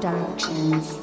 directions.